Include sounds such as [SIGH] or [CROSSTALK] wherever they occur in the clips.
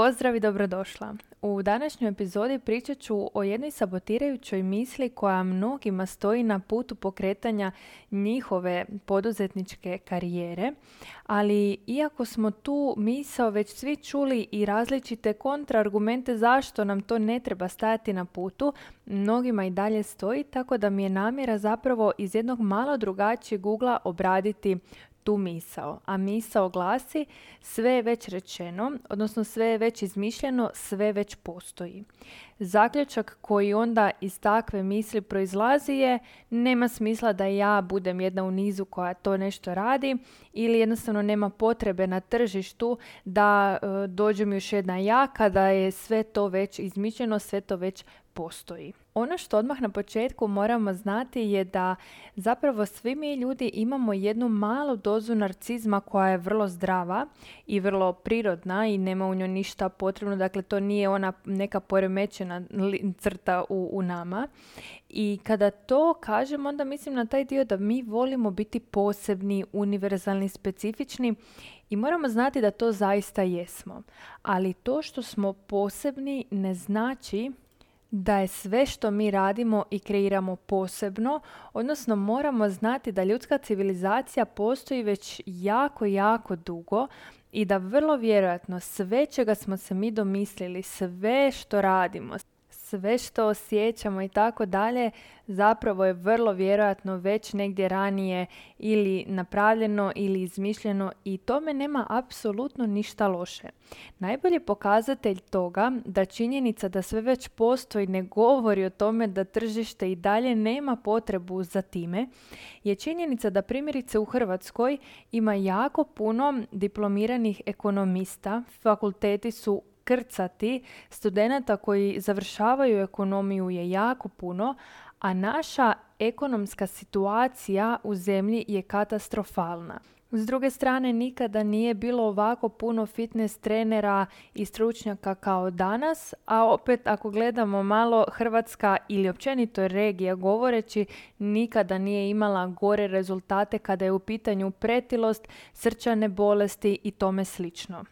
Pozdrav i dobrodošla. U današnjoj epizodi pričat ću o jednoj sabotirajućoj misli koja mnogima stoji na putu pokretanja njihove poduzetničke karijere, ali iako smo tu misao već svi čuli i različite kontraargumente zašto nam to ne treba stajati na putu, mnogima i dalje stoji, tako da mi je namjera zapravo iz jednog malo drugačijeg ugla obraditi tu misao. A misao glasi sve je već rečeno, odnosno sve je već izmišljeno, sve već postoji. Zaključak koji onda iz takve misli proizlazi je nema smisla da ja budem jedna u nizu koja to nešto radi ili jednostavno nema potrebe na tržištu da e, dođe mi još jedna ja kada je sve to već izmišljeno, sve to već postoji. Ono što odmah na početku moramo znati je da zapravo svi mi ljudi imamo jednu malu dozu narcizma koja je vrlo zdrava i vrlo prirodna i nema u njoj ništa potrebno. Dakle, to nije ona neka poremećena crta u, u nama. I kada to kažem, onda mislim na taj dio da mi volimo biti posebni, univerzalni, specifični i moramo znati da to zaista jesmo. Ali to što smo posebni ne znači da je sve što mi radimo i kreiramo posebno, odnosno moramo znati da ljudska civilizacija postoji već jako, jako dugo i da vrlo vjerojatno sve čega smo se mi domislili, sve što radimo, sve što osjećamo i tako dalje zapravo je vrlo vjerojatno već negdje ranije ili napravljeno ili izmišljeno i tome nema apsolutno ništa loše. Najbolji pokazatelj toga da činjenica da sve već postoji ne govori o tome da tržište i dalje nema potrebu za time je činjenica da primjerice u Hrvatskoj ima jako puno diplomiranih ekonomista, fakulteti su krcati studenata koji završavaju ekonomiju je jako puno, a naša ekonomska situacija u zemlji je katastrofalna. S druge strane, nikada nije bilo ovako puno fitness trenera i stručnjaka kao danas, a opet ako gledamo malo Hrvatska ili općenito regija govoreći, nikada nije imala gore rezultate kada je u pitanju pretilost, srčane bolesti i tome slično.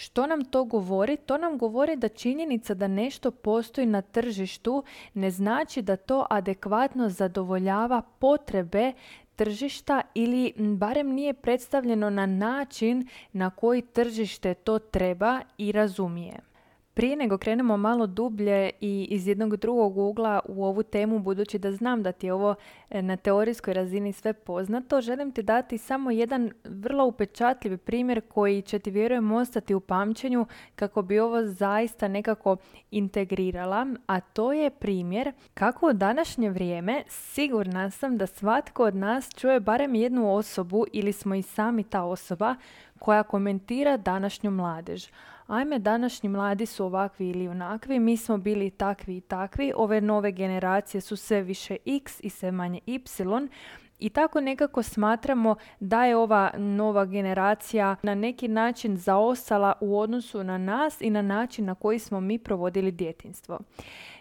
Što nam to govori? To nam govori da činjenica da nešto postoji na tržištu ne znači da to adekvatno zadovoljava potrebe tržišta ili barem nije predstavljeno na način na koji tržište to treba i razumije. Prije nego krenemo malo dublje i iz jednog drugog ugla u ovu temu, budući da znam da ti je ovo e, na teorijskoj razini sve poznato, želim ti dati samo jedan vrlo upečatljiv primjer koji će ti vjerujem ostati u pamćenju kako bi ovo zaista nekako integrirala, a to je primjer kako u današnje vrijeme sigurna sam da svatko od nas čuje barem jednu osobu ili smo i sami ta osoba koja komentira današnju mladež ajme današnji mladi su ovakvi ili onakvi, mi smo bili takvi i takvi, ove nove generacije su sve više x i sve manje y i tako nekako smatramo da je ova nova generacija na neki način zaostala u odnosu na nas i na način na koji smo mi provodili djetinstvo.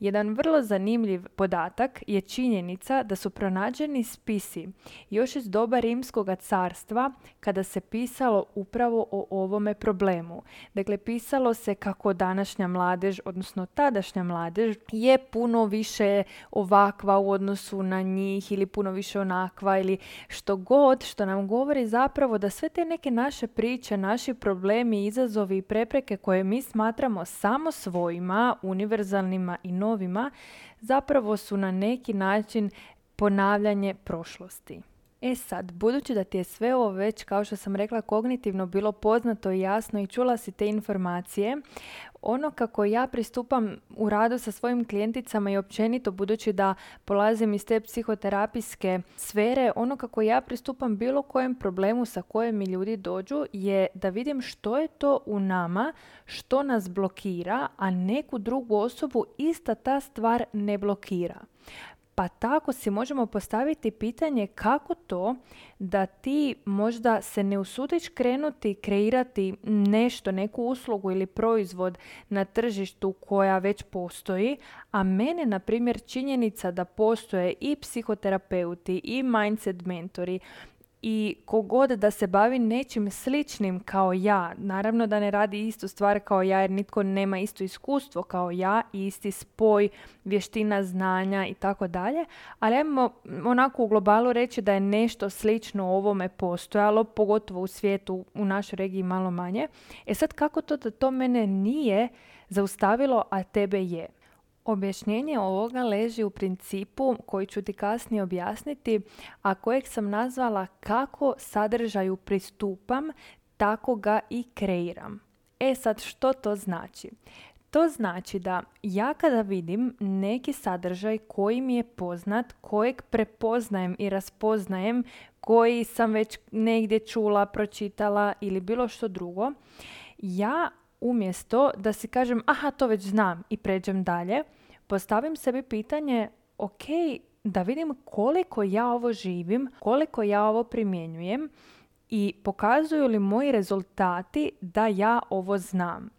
Jedan vrlo zanimljiv podatak je činjenica da su pronađeni spisi još iz doba Rimskog carstva kada se pisalo upravo o ovome problemu. Dakle, pisalo se kako današnja mladež, odnosno tadašnja mladež, je puno više ovakva u odnosu na njih ili puno više onakva ili što god što nam govori zapravo da sve te neke naše priče, naši problemi, izazovi i prepreke koje mi smatramo samo svojima, univerzalnima i novima zapravo su na neki način ponavljanje prošlosti. E sad, budući da ti je sve ovo već, kao što sam rekla, kognitivno bilo poznato i jasno i čula si te informacije, ono kako ja pristupam u radu sa svojim klijenticama i općenito budući da polazim iz te psihoterapijske sfere, ono kako ja pristupam bilo kojem problemu sa kojem mi ljudi dođu je da vidim što je to u nama, što nas blokira, a neku drugu osobu ista ta stvar ne blokira. Pa tako si možemo postaviti pitanje kako to da ti možda se ne usudiš krenuti kreirati nešto, neku uslugu ili proizvod na tržištu koja već postoji, a mene, na primjer, činjenica da postoje i psihoterapeuti i mindset mentori i kogod da se bavi nečim sličnim kao ja, naravno da ne radi istu stvar kao ja jer nitko nema isto iskustvo kao ja, isti spoj vještina, znanja i tako dalje, ali ajmo onako u globalu reći da je nešto slično ovome postojalo, pogotovo u svijetu, u našoj regiji malo manje. E sad kako to da to mene nije zaustavilo, a tebe je? Objašnjenje ovoga leži u principu koji ću ti kasnije objasniti, a kojeg sam nazvala kako sadržaju pristupam, tako ga i kreiram. E sad što to znači? To znači da ja kada vidim neki sadržaj koji mi je poznat, kojeg prepoznajem i raspoznajem, koji sam već negdje čula, pročitala ili bilo što drugo, ja umjesto da si kažem aha to već znam i pređem dalje, postavim sebi pitanje ok, da vidim koliko ja ovo živim, koliko ja ovo primjenjujem i pokazuju li moji rezultati da ja ovo znam.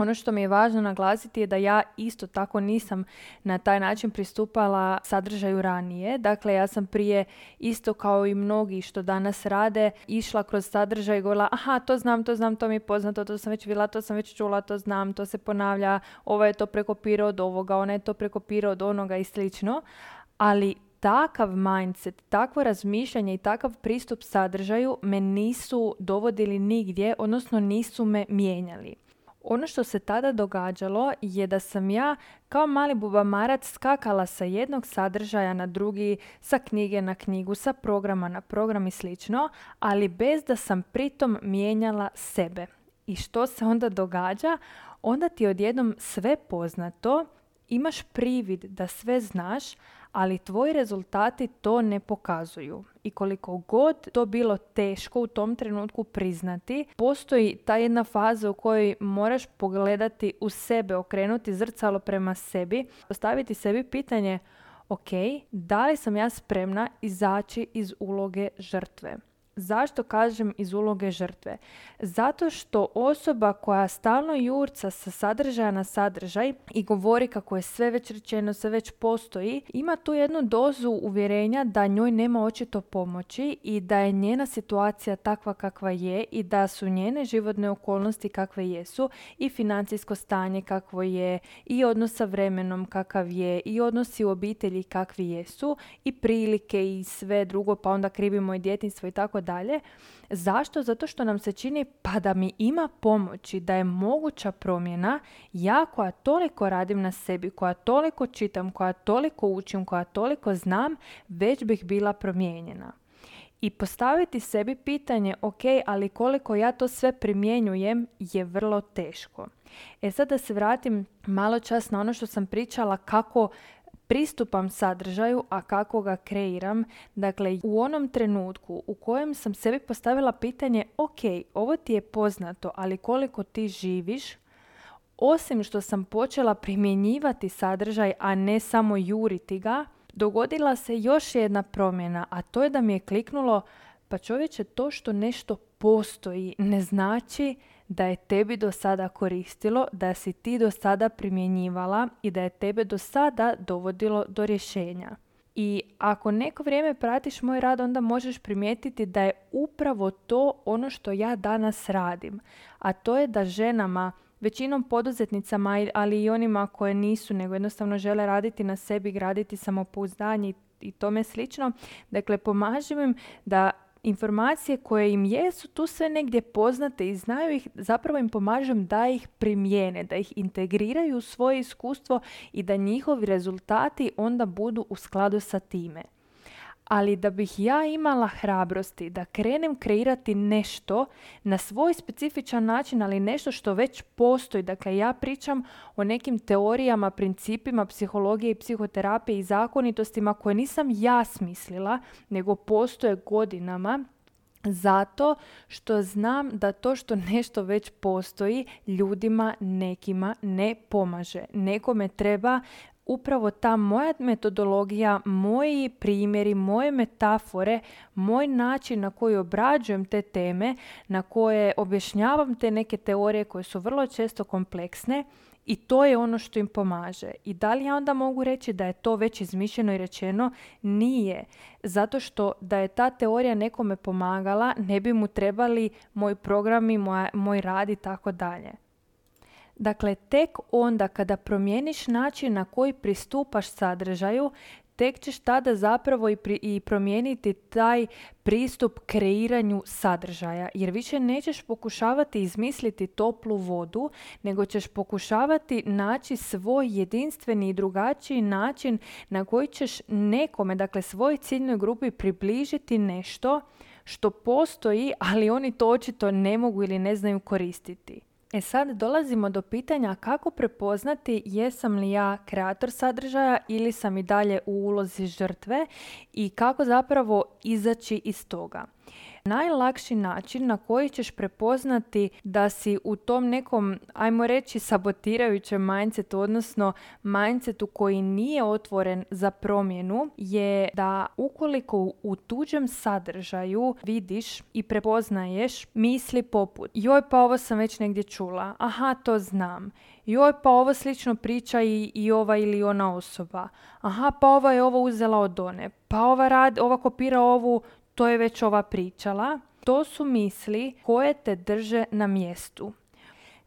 Ono što mi je važno naglasiti je da ja isto tako nisam na taj način pristupala sadržaju ranije. Dakle, ja sam prije isto kao i mnogi što danas rade išla kroz sadržaj i govorila aha, to znam, to znam, to mi je poznato, to sam već vidjela, to sam već čula, to znam, to se ponavlja, ovo je to prekopirao od ovoga, ona je to prekopirao od onoga i slično. Ali takav mindset, takvo razmišljanje i takav pristup sadržaju me nisu dovodili nigdje, odnosno nisu me mijenjali. Ono što se tada događalo je da sam ja kao mali bubamarac skakala sa jednog sadržaja na drugi, sa knjige na knjigu, sa programa na program i slično, ali bez da sam pritom mijenjala sebe. I što se onda događa? Onda ti odjednom sve poznato, imaš privid da sve znaš, ali tvoji rezultati to ne pokazuju. I koliko god to bilo teško u tom trenutku priznati, postoji ta jedna faza u kojoj moraš pogledati u sebe, okrenuti zrcalo prema sebi, postaviti sebi pitanje ok, da li sam ja spremna izaći iz uloge žrtve? Zašto kažem iz uloge žrtve? Zato što osoba koja stalno jurca sa sadržaja na sadržaj i govori kako je sve već rečeno, sve već postoji, ima tu jednu dozu uvjerenja da njoj nema očito pomoći i da je njena situacija takva kakva je i da su njene životne okolnosti kakve jesu i financijsko stanje kakvo je i odnos sa vremenom kakav je i odnosi u obitelji kakvi jesu i prilike i sve drugo pa onda krivimo i djetinstvo i tako dalje. Zašto? Zato što nam se čini pa da mi ima pomoći, da je moguća promjena, ja koja toliko radim na sebi, koja toliko čitam, koja toliko učim, koja toliko znam, već bih bila promijenjena. I postaviti sebi pitanje, ok, ali koliko ja to sve primjenjujem je vrlo teško. E sad da se vratim malo čas na ono što sam pričala kako pristupam sadržaju, a kako ga kreiram. Dakle, u onom trenutku u kojem sam sebi postavila pitanje, ok, ovo ti je poznato, ali koliko ti živiš, osim što sam počela primjenjivati sadržaj, a ne samo juriti ga, dogodila se još jedna promjena, a to je da mi je kliknulo, pa čovječe, to što nešto postoji ne znači da je tebi do sada koristilo, da si ti do sada primjenjivala i da je tebe do sada dovodilo do rješenja. I ako neko vrijeme pratiš moj rad, onda možeš primijetiti da je upravo to ono što ja danas radim. A to je da ženama, većinom poduzetnicama, ali i onima koje nisu, nego jednostavno žele raditi na sebi, graditi samopouzdanje i tome slično. Dakle, pomažem im da informacije koje im jesu tu sve negdje poznate i znaju ih, zapravo im pomažem da ih primijene, da ih integriraju u svoje iskustvo i da njihovi rezultati onda budu u skladu sa time ali da bih ja imala hrabrosti da krenem kreirati nešto na svoj specifičan način, ali nešto što već postoji. Dakle, ja pričam o nekim teorijama, principima psihologije i psihoterapije i zakonitostima koje nisam ja smislila, nego postoje godinama zato što znam da to što nešto već postoji ljudima nekima ne pomaže. Nekome treba upravo ta moja metodologija, moji primjeri, moje metafore, moj način na koji obrađujem te teme, na koje objašnjavam te neke teorije koje su vrlo često kompleksne i to je ono što im pomaže. I da li ja onda mogu reći da je to već izmišljeno i rečeno? Nije. Zato što da je ta teorija nekome pomagala, ne bi mu trebali moji programi, moj, moj rad i tako dalje. Dakle, tek onda kada promijeniš način na koji pristupaš sadržaju, tek ćeš tada zapravo i, i promijeniti taj pristup kreiranju sadržaja. Jer više nećeš pokušavati izmisliti toplu vodu, nego ćeš pokušavati naći svoj jedinstveni i drugačiji način na koji ćeš nekome, dakle svoj ciljnoj grupi približiti nešto što postoji, ali oni to očito ne mogu ili ne znaju koristiti. E sad dolazimo do pitanja kako prepoznati jesam li ja kreator sadržaja ili sam i dalje u ulozi žrtve i kako zapravo izaći iz toga. Najlakši način na koji ćeš prepoznati da si u tom nekom, ajmo reći, sabotirajućem mindsetu, odnosno mindsetu koji nije otvoren za promjenu, je da ukoliko u tuđem sadržaju vidiš i prepoznaješ misli poput joj pa ovo sam već negdje čula, aha to znam, joj pa ovo slično priča i, i ova ili ona osoba, aha pa ova je ovo uzela od one, pa ova, rad, ova kopira ovu to je već ova pričala. To su misli koje te drže na mjestu.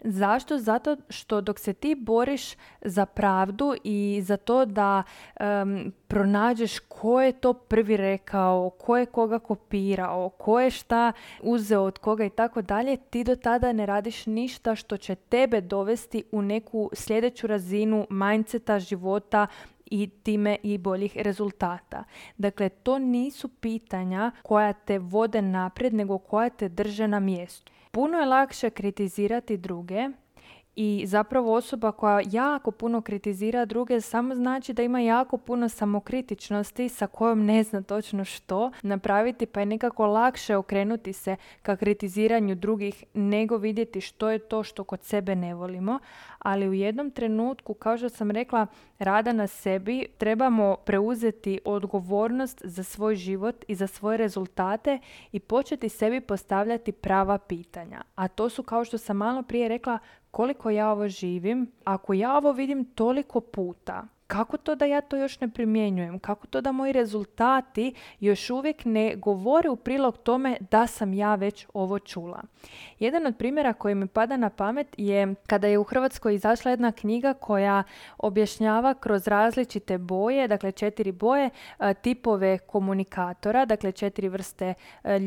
Zašto? Zato što dok se ti boriš za pravdu i za to da pronađeš ko je to prvi rekao, ko je koga kopirao, ko je šta uzeo od koga i tako dalje, ti do tada ne radiš ništa što će tebe dovesti u neku sljedeću razinu mindseta, života, i time i boljih rezultata. Dakle, to nisu pitanja koja te vode naprijed, nego koja te drže na mjestu. Puno je lakše kritizirati druge i zapravo osoba koja jako puno kritizira druge samo znači da ima jako puno samokritičnosti sa kojom ne zna točno što napraviti pa je nekako lakše okrenuti se ka kritiziranju drugih nego vidjeti što je to što kod sebe ne volimo. Ali u jednom trenutku, kao što sam rekla, rada na sebi trebamo preuzeti odgovornost za svoj život i za svoje rezultate i početi sebi postavljati prava pitanja. A to su kao što sam malo prije rekla koliko ja ovo živim, ako ja ovo vidim toliko puta, kako to da ja to još ne primjenjujem? Kako to da moji rezultati još uvijek ne govore u prilog tome da sam ja već ovo čula? Jedan od primjera koji mi pada na pamet je kada je u Hrvatskoj izašla jedna knjiga koja objašnjava kroz različite boje, dakle četiri boje, tipove komunikatora, dakle četiri vrste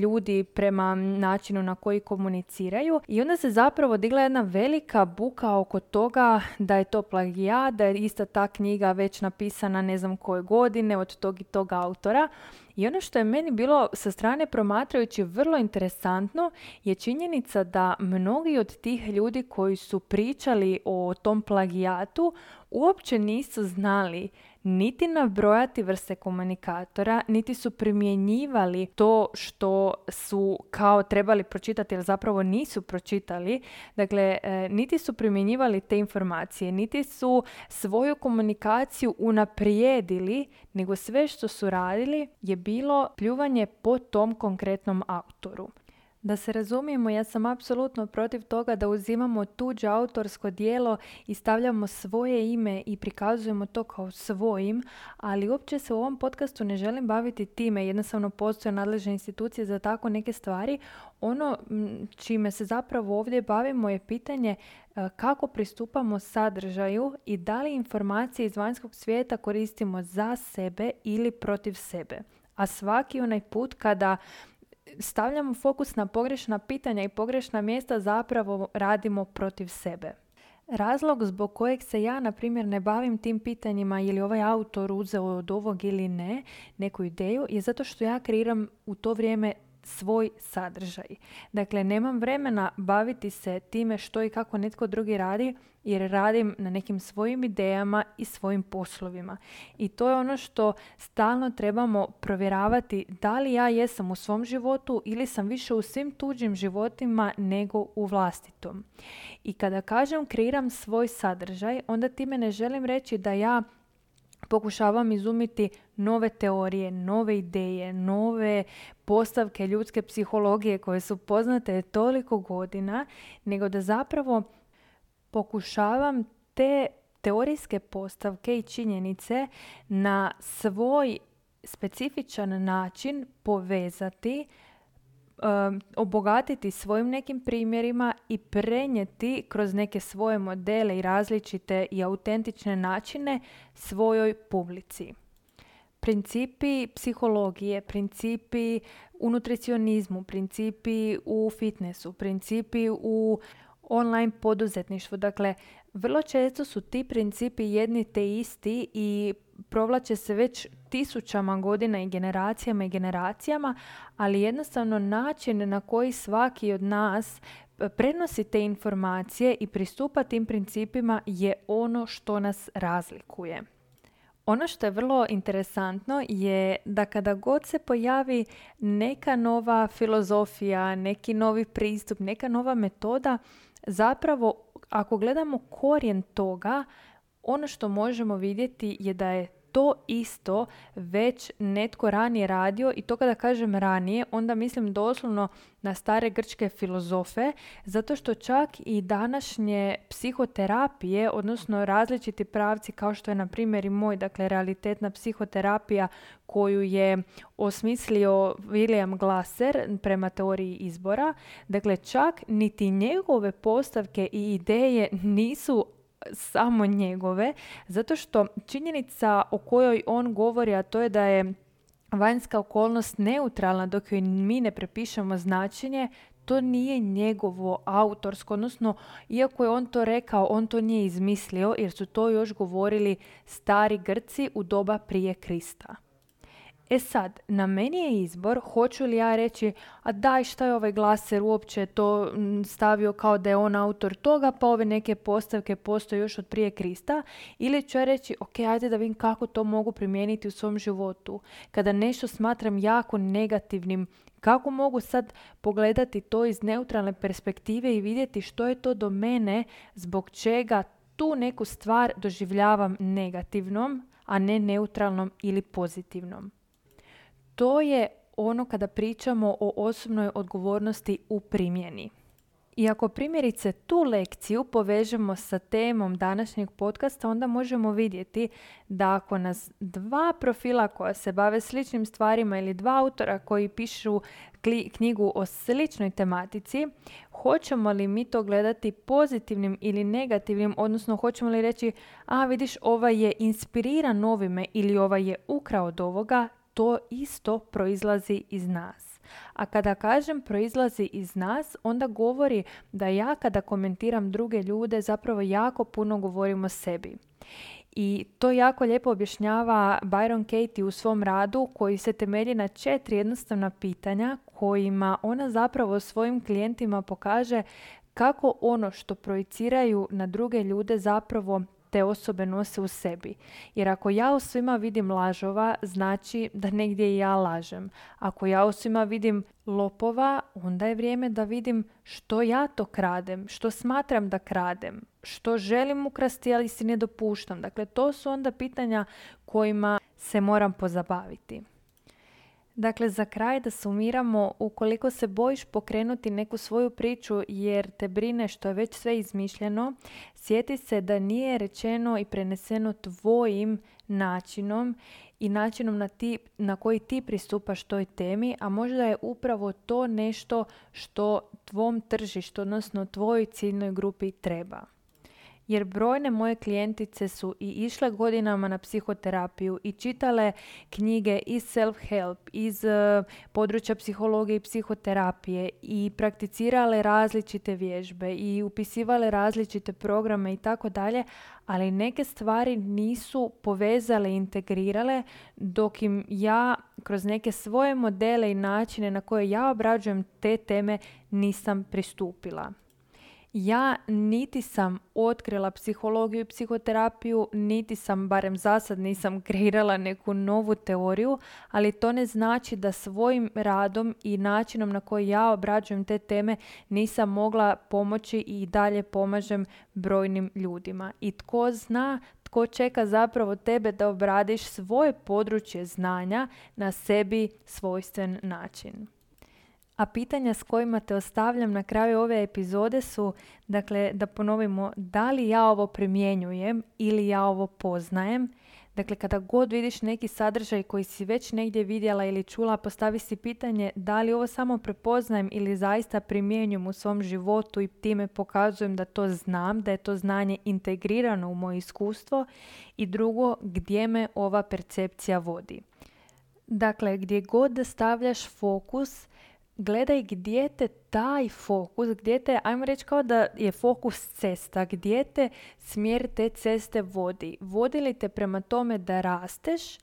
ljudi prema načinu na koji komuniciraju i onda se zapravo digla jedna velika buka oko toga da je to plagijat, da je ista ta knjiga već napisana ne znam koje godine od tog i tog autora. I ono što je meni bilo sa strane promatrajući vrlo interesantno je činjenica da mnogi od tih ljudi koji su pričali o tom plagijatu uopće nisu znali niti nabrojati vrste komunikatora, niti su primjenjivali to što su kao trebali pročitati, jer zapravo nisu pročitali. Dakle, e, niti su primjenjivali te informacije, niti su svoju komunikaciju unaprijedili, nego sve što su radili je bilo pljuvanje po tom konkretnom autoru. Da se razumijemo, ja sam apsolutno protiv toga da uzimamo tuđe autorsko dijelo i stavljamo svoje ime i prikazujemo to kao svojim, ali uopće se u ovom podcastu ne želim baviti time, jednostavno postoje nadležne institucije za tako neke stvari. Ono čime se zapravo ovdje bavimo je pitanje e, kako pristupamo sadržaju i da li informacije iz vanjskog svijeta koristimo za sebe ili protiv sebe. A svaki onaj put kada stavljamo fokus na pogrešna pitanja i pogrešna mjesta zapravo radimo protiv sebe. Razlog zbog kojeg se ja, na primjer, ne bavim tim pitanjima ili ovaj autor uzeo od ovog ili ne, neku ideju, je zato što ja kreiram u to vrijeme svoj sadržaj. Dakle, nemam vremena baviti se time što i kako netko drugi radi, jer radim na nekim svojim idejama i svojim poslovima. I to je ono što stalno trebamo provjeravati da li ja jesam u svom životu ili sam više u svim tuđim životima nego u vlastitom. I kada kažem kreiram svoj sadržaj, onda time ne želim reći da ja pokušavam izumiti nove teorije, nove ideje, nove postavke ljudske psihologije koje su poznate toliko godina, nego da zapravo pokušavam te teorijske postavke i činjenice na svoj specifičan način povezati obogatiti svojim nekim primjerima i prenijeti kroz neke svoje modele i različite i autentične načine svojoj publici. Principi psihologije, principi u nutricionizmu, principi u fitnessu, principi u online poduzetništvu. Dakle, vrlo često su ti principi jedni te isti i provlače se već tisućama godina i generacijama i generacijama, ali jednostavno način na koji svaki od nas e, prenosi te informacije i pristupa tim principima je ono što nas razlikuje. Ono što je vrlo interesantno je da kada god se pojavi neka nova filozofija, neki novi pristup, neka nova metoda, zapravo ako gledamo korijen toga, ono što možemo vidjeti je da je to isto već netko ranije radio i to kada kažem ranije, onda mislim doslovno na stare grčke filozofe, zato što čak i današnje psihoterapije, odnosno različiti pravci kao što je na primjer i moj, dakle realitetna psihoterapija koju je osmislio William Glasser prema teoriji izbora, dakle čak niti njegove postavke i ideje nisu samo njegove, zato što činjenica o kojoj on govori, a to je da je vanjska okolnost neutralna dok joj mi ne prepišemo značenje, to nije njegovo autorsko, odnosno iako je on to rekao, on to nije izmislio jer su to još govorili stari Grci u doba prije Krista. E sad, na meni je izbor, hoću li ja reći, a daj šta je ovaj glaser uopće to stavio kao da je on autor toga, pa ove neke postavke postoje još od prije Krista, ili ću ja reći, ok, ajde da vidim kako to mogu primijeniti u svom životu. Kada nešto smatram jako negativnim, kako mogu sad pogledati to iz neutralne perspektive i vidjeti što je to do mene, zbog čega tu neku stvar doživljavam negativnom, a ne neutralnom ili pozitivnom to je ono kada pričamo o osobnoj odgovornosti u primjeni. I ako primjerice tu lekciju povežemo sa temom današnjeg podcasta, onda možemo vidjeti da ako nas dva profila koja se bave sličnim stvarima ili dva autora koji pišu knjigu o sličnoj tematici, hoćemo li mi to gledati pozitivnim ili negativnim, odnosno hoćemo li reći, a vidiš, ovaj je inspiriran ovime ili ovaj je ukrao od ovoga, to isto proizlazi iz nas. A kada kažem proizlazi iz nas, onda govori da ja kada komentiram druge ljude zapravo jako puno govorim o sebi. I to jako lijepo objašnjava Byron Katie u svom radu koji se temelji na četiri jednostavna pitanja kojima ona zapravo svojim klijentima pokaže kako ono što projiciraju na druge ljude zapravo te osobe nose u sebi. Jer ako ja u svima vidim lažova, znači da negdje i ja lažem. Ako ja u svima vidim lopova, onda je vrijeme da vidim što ja to kradem, što smatram da kradem, što želim ukrasti, ali si ne dopuštam. Dakle, to su onda pitanja kojima se moram pozabaviti. Dakle, za kraj da sumiramo, ukoliko se bojiš pokrenuti neku svoju priču jer te brine što je već sve izmišljeno, sjeti se da nije rečeno i preneseno tvojim načinom i načinom na, ti, na koji ti pristupaš toj temi, a možda je upravo to nešto što tvom tržištu, odnosno tvojoj ciljnoj grupi treba jer brojne moje klijentice su i išle godinama na psihoterapiju i čitale knjige iz self-help, iz uh, područja psihologije i psihoterapije i prakticirale različite vježbe i upisivale različite programe i tako dalje, ali neke stvari nisu povezale integrirale dok im ja kroz neke svoje modele i načine na koje ja obrađujem te teme nisam pristupila ja niti sam otkrila psihologiju i psihoterapiju, niti sam, barem za sad nisam [LAUGHS] kreirala neku novu teoriju, ali to ne znači da svojim radom i načinom na koji ja obrađujem te teme nisam mogla pomoći i dalje pomažem brojnim ljudima. I tko zna, tko čeka zapravo tebe da obradiš svoje područje znanja na sebi svojstven način. A pitanja s kojima te ostavljam na kraju ove epizode su, dakle, da ponovimo, da li ja ovo primjenjujem ili ja ovo poznajem, Dakle, kada god vidiš neki sadržaj koji si već negdje vidjela ili čula, postavi si pitanje da li ovo samo prepoznajem ili zaista primjenjujem u svom životu i time pokazujem da to znam, da je to znanje integrirano u moje iskustvo i drugo, gdje me ova percepcija vodi. Dakle, gdje god da stavljaš fokus, gledaj gdje te taj fokus, gdje te, ajmo reći kao da je fokus cesta, gdje te smjer te ceste vodi. Vodi li te prema tome da rasteš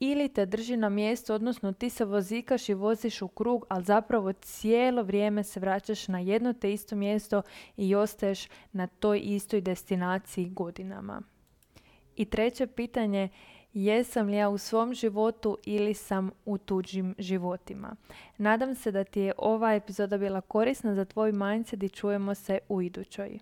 ili te drži na mjestu, odnosno ti se vozikaš i voziš u krug, ali zapravo cijelo vrijeme se vraćaš na jedno te isto mjesto i ostaješ na toj istoj destinaciji godinama. I treće pitanje jesam li ja u svom životu ili sam u tuđim životima. Nadam se da ti je ova epizoda bila korisna za tvoj mindset i čujemo se u idućoj.